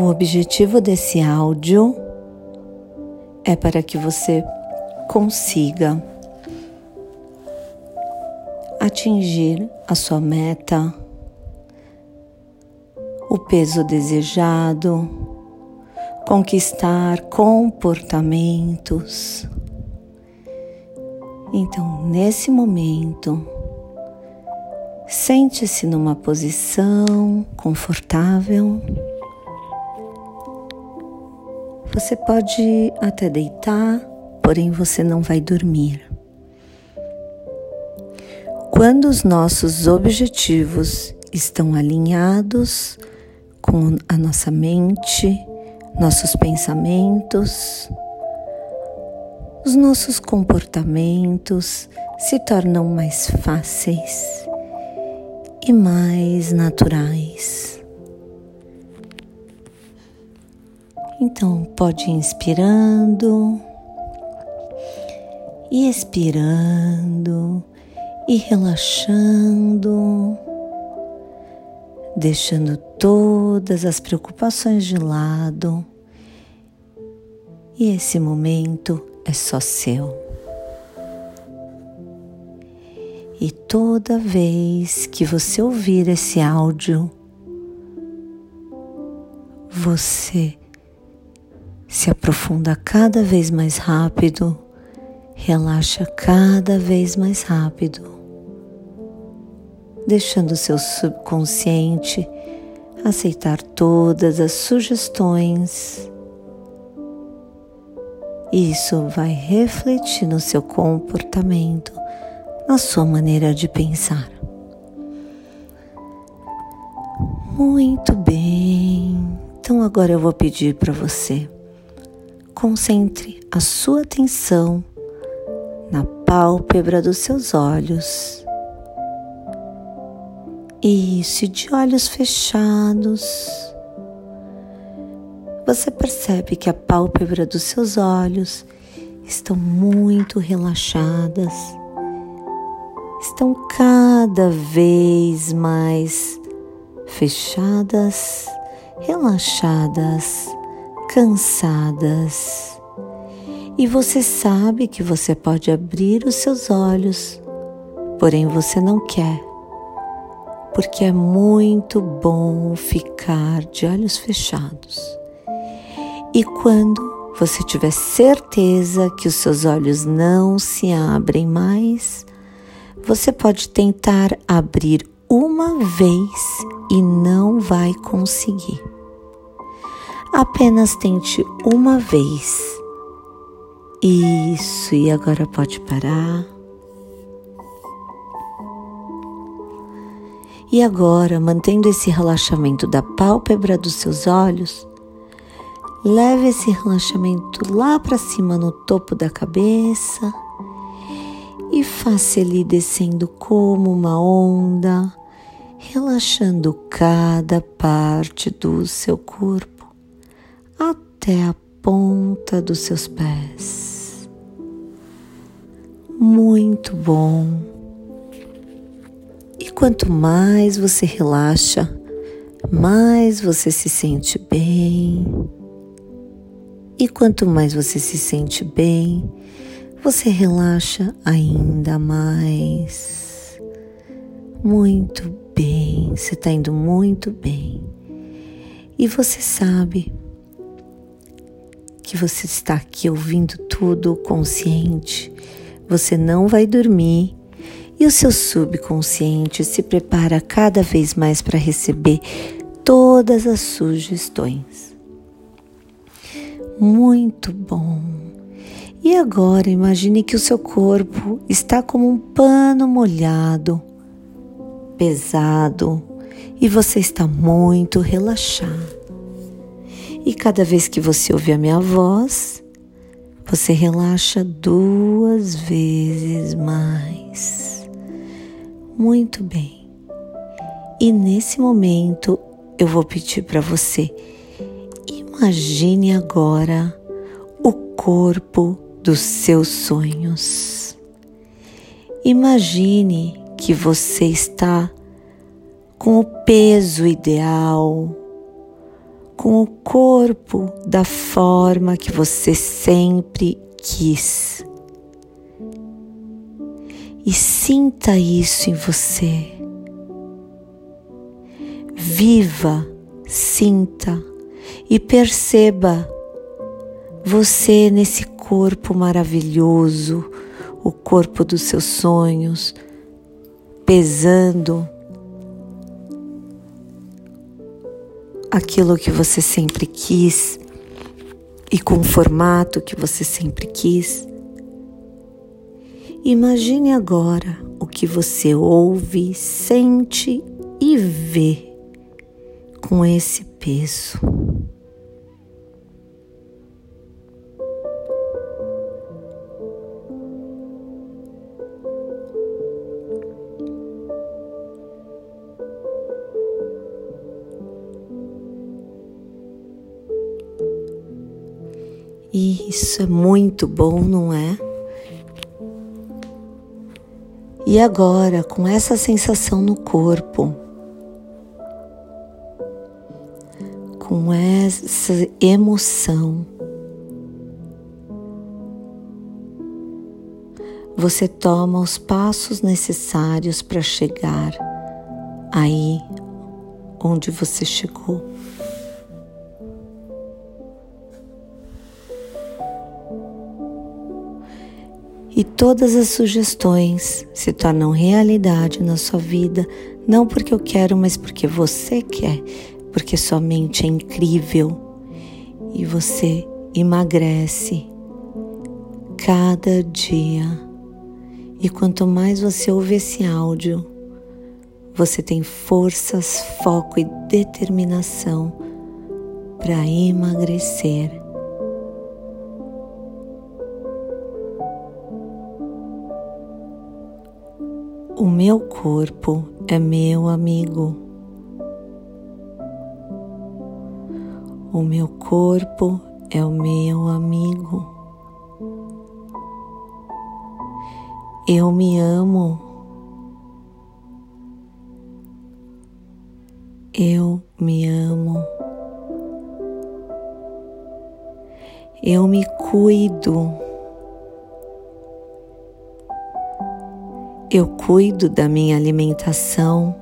O objetivo desse áudio é para que você consiga atingir a sua meta, o peso desejado, conquistar comportamentos. Então, nesse momento, sente-se numa posição confortável. Você pode até deitar, porém você não vai dormir. Quando os nossos objetivos estão alinhados com a nossa mente, nossos pensamentos, os nossos comportamentos se tornam mais fáceis e mais naturais. Então, pode ir inspirando e expirando e relaxando, deixando todas as preocupações de lado. E esse momento é só seu. E toda vez que você ouvir esse áudio, você se aprofunda cada vez mais rápido, relaxa cada vez mais rápido, deixando seu subconsciente aceitar todas as sugestões. Isso vai refletir no seu comportamento, na sua maneira de pensar. Muito bem. Então agora eu vou pedir para você concentre a sua atenção na pálpebra dos seus olhos. Isso, de olhos fechados, você percebe que a pálpebra dos seus olhos estão muito relaxadas, estão cada vez mais fechadas, relaxadas cansadas. E você sabe que você pode abrir os seus olhos, porém você não quer, porque é muito bom ficar de olhos fechados. E quando você tiver certeza que os seus olhos não se abrem mais, você pode tentar abrir uma vez e não vai conseguir. Apenas tente uma vez. Isso, e agora pode parar. E agora, mantendo esse relaxamento da pálpebra dos seus olhos, leve esse relaxamento lá para cima no topo da cabeça e faça ele descendo como uma onda, relaxando cada parte do seu corpo até a ponta dos seus pés. Muito bom. E quanto mais você relaxa, mais você se sente bem. E quanto mais você se sente bem, você relaxa ainda mais. Muito bem, você está indo muito bem. E você sabe que você está aqui ouvindo tudo consciente, você não vai dormir e o seu subconsciente se prepara cada vez mais para receber todas as sugestões. Muito bom. E agora imagine que o seu corpo está como um pano molhado, pesado, e você está muito relaxado. E cada vez que você ouve a minha voz, você relaxa duas vezes mais. Muito bem. E nesse momento eu vou pedir para você, imagine agora o corpo dos seus sonhos. Imagine que você está com o peso ideal, com o corpo da forma que você sempre quis. E sinta isso em você. Viva, sinta e perceba você nesse corpo maravilhoso, o corpo dos seus sonhos, pesando aquilo que você sempre quis e com o formato que você sempre quis. Imagine agora o que você ouve, sente e vê com esse peso. Isso é muito bom, não é? E agora, com essa sensação no corpo, com essa emoção, você toma os passos necessários para chegar aí onde você chegou. E todas as sugestões se tornam realidade na sua vida, não porque eu quero, mas porque você quer, porque sua mente é incrível e você emagrece cada dia. E quanto mais você ouve esse áudio, você tem forças, foco e determinação para emagrecer. O meu corpo é meu amigo. O meu corpo é o meu amigo. Eu me amo. Eu me amo. Eu me cuido. Eu cuido da minha alimentação.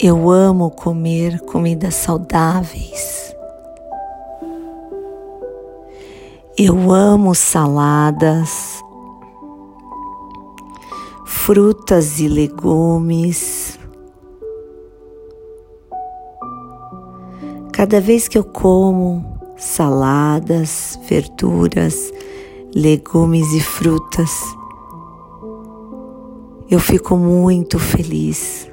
Eu amo comer comidas saudáveis. Eu amo saladas, frutas e legumes. Cada vez que eu como saladas, verduras, legumes e frutas. Eu fico muito feliz.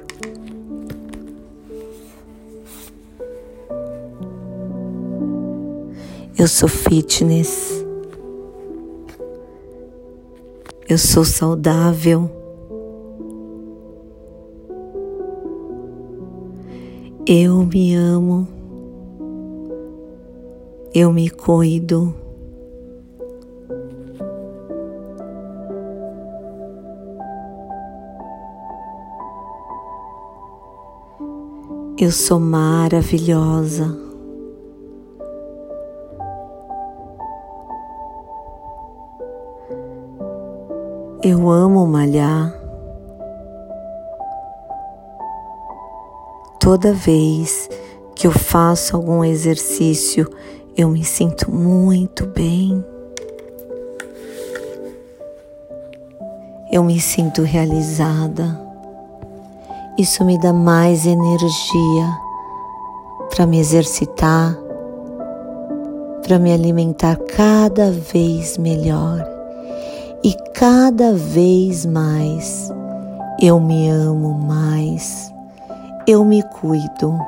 Eu sou fitness. Eu sou saudável. Eu me amo. Eu me cuido. Eu sou maravilhosa. Eu amo malhar. Toda vez que eu faço algum exercício, eu me sinto muito bem. Eu me sinto realizada. Isso me dá mais energia para me exercitar, para me alimentar cada vez melhor e cada vez mais eu me amo mais, eu me cuido.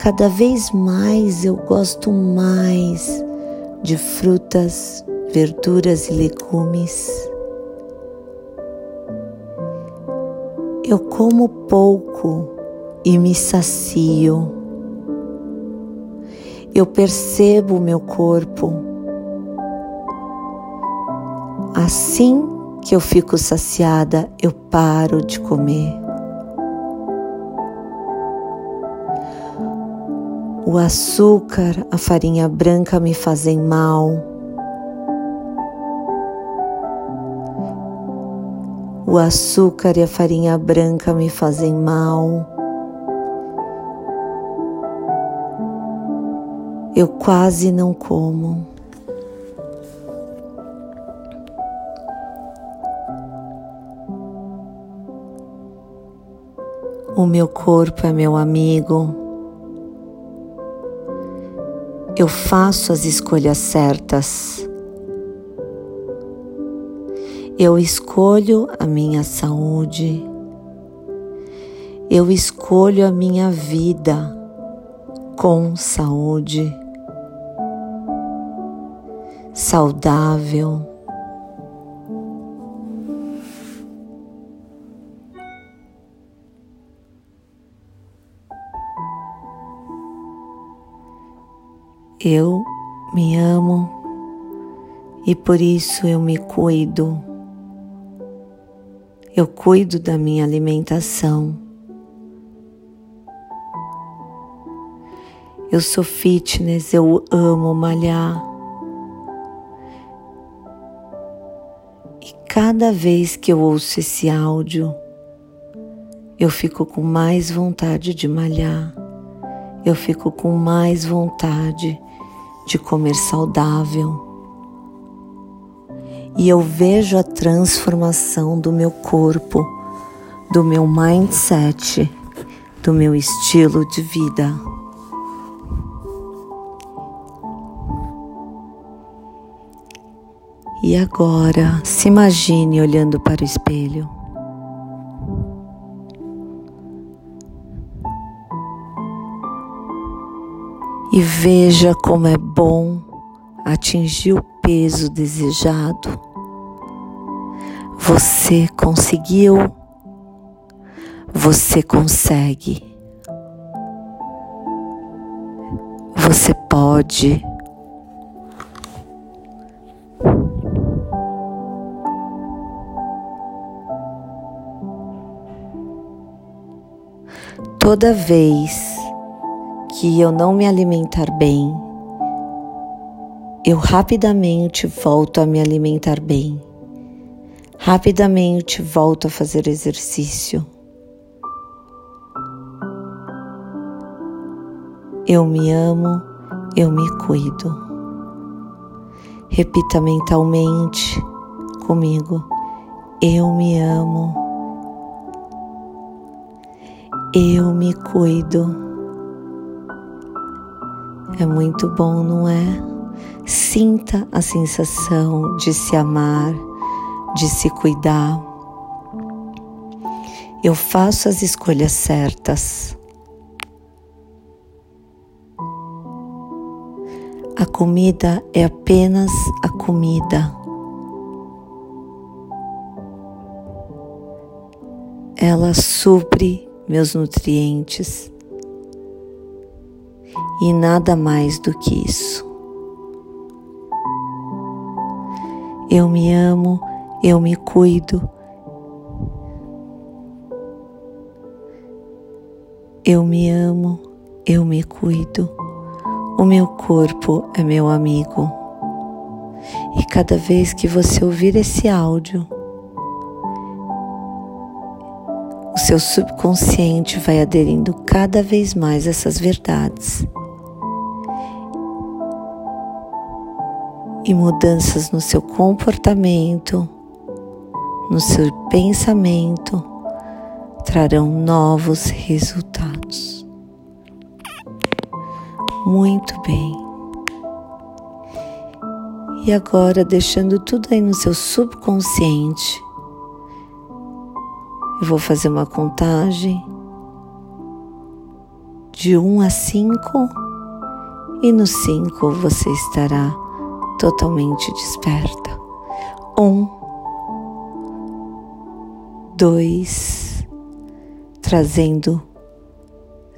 Cada vez mais eu gosto mais de frutas, verduras e legumes. Eu como pouco e me sacio. Eu percebo o meu corpo. Assim que eu fico saciada, eu paro de comer. O açúcar, a farinha branca me fazem mal O açúcar e a farinha branca me fazem mal. Eu quase não como. O meu corpo é meu amigo. Eu faço as escolhas certas. Eu escolho a minha saúde. Eu escolho a minha vida com saúde, saudável. Eu me amo e por isso eu me cuido. Eu cuido da minha alimentação. Eu sou fitness, eu amo malhar. E cada vez que eu ouço esse áudio, eu fico com mais vontade de malhar. Eu fico com mais vontade de comer saudável. E eu vejo a transformação do meu corpo, do meu mindset, do meu estilo de vida. E agora, se imagine olhando para o espelho. e veja como é bom atingir o peso desejado. Você conseguiu, você consegue, você pode. Toda vez que eu não me alimentar bem, eu rapidamente volto a me alimentar bem. Rapidamente volto a fazer exercício. Eu me amo, eu me cuido. Repita mentalmente comigo: Eu me amo, eu me cuido. É muito bom, não é? Sinta a sensação de se amar, de se cuidar. Eu faço as escolhas certas. A comida é apenas a comida. Ela supre meus nutrientes e nada mais do que isso. Eu me amo, eu me cuido. Eu me amo, eu me cuido. O meu corpo é meu amigo. E cada vez que você ouvir esse áudio, o seu subconsciente vai aderindo cada vez mais a essas verdades. e mudanças no seu comportamento, no seu pensamento, trarão novos resultados. Muito bem. E agora, deixando tudo aí no seu subconsciente, eu vou fazer uma contagem de 1 a 5 e no 5 você estará totalmente desperta. Um, dois, trazendo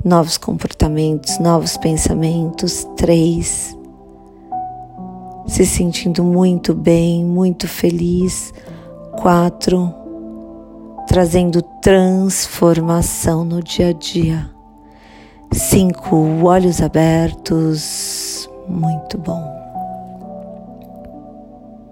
novos comportamentos, novos pensamentos. Três, se sentindo muito bem, muito feliz. Quatro, trazendo transformação no dia a dia. Cinco, Cinco, olhos abertos. Muito bom.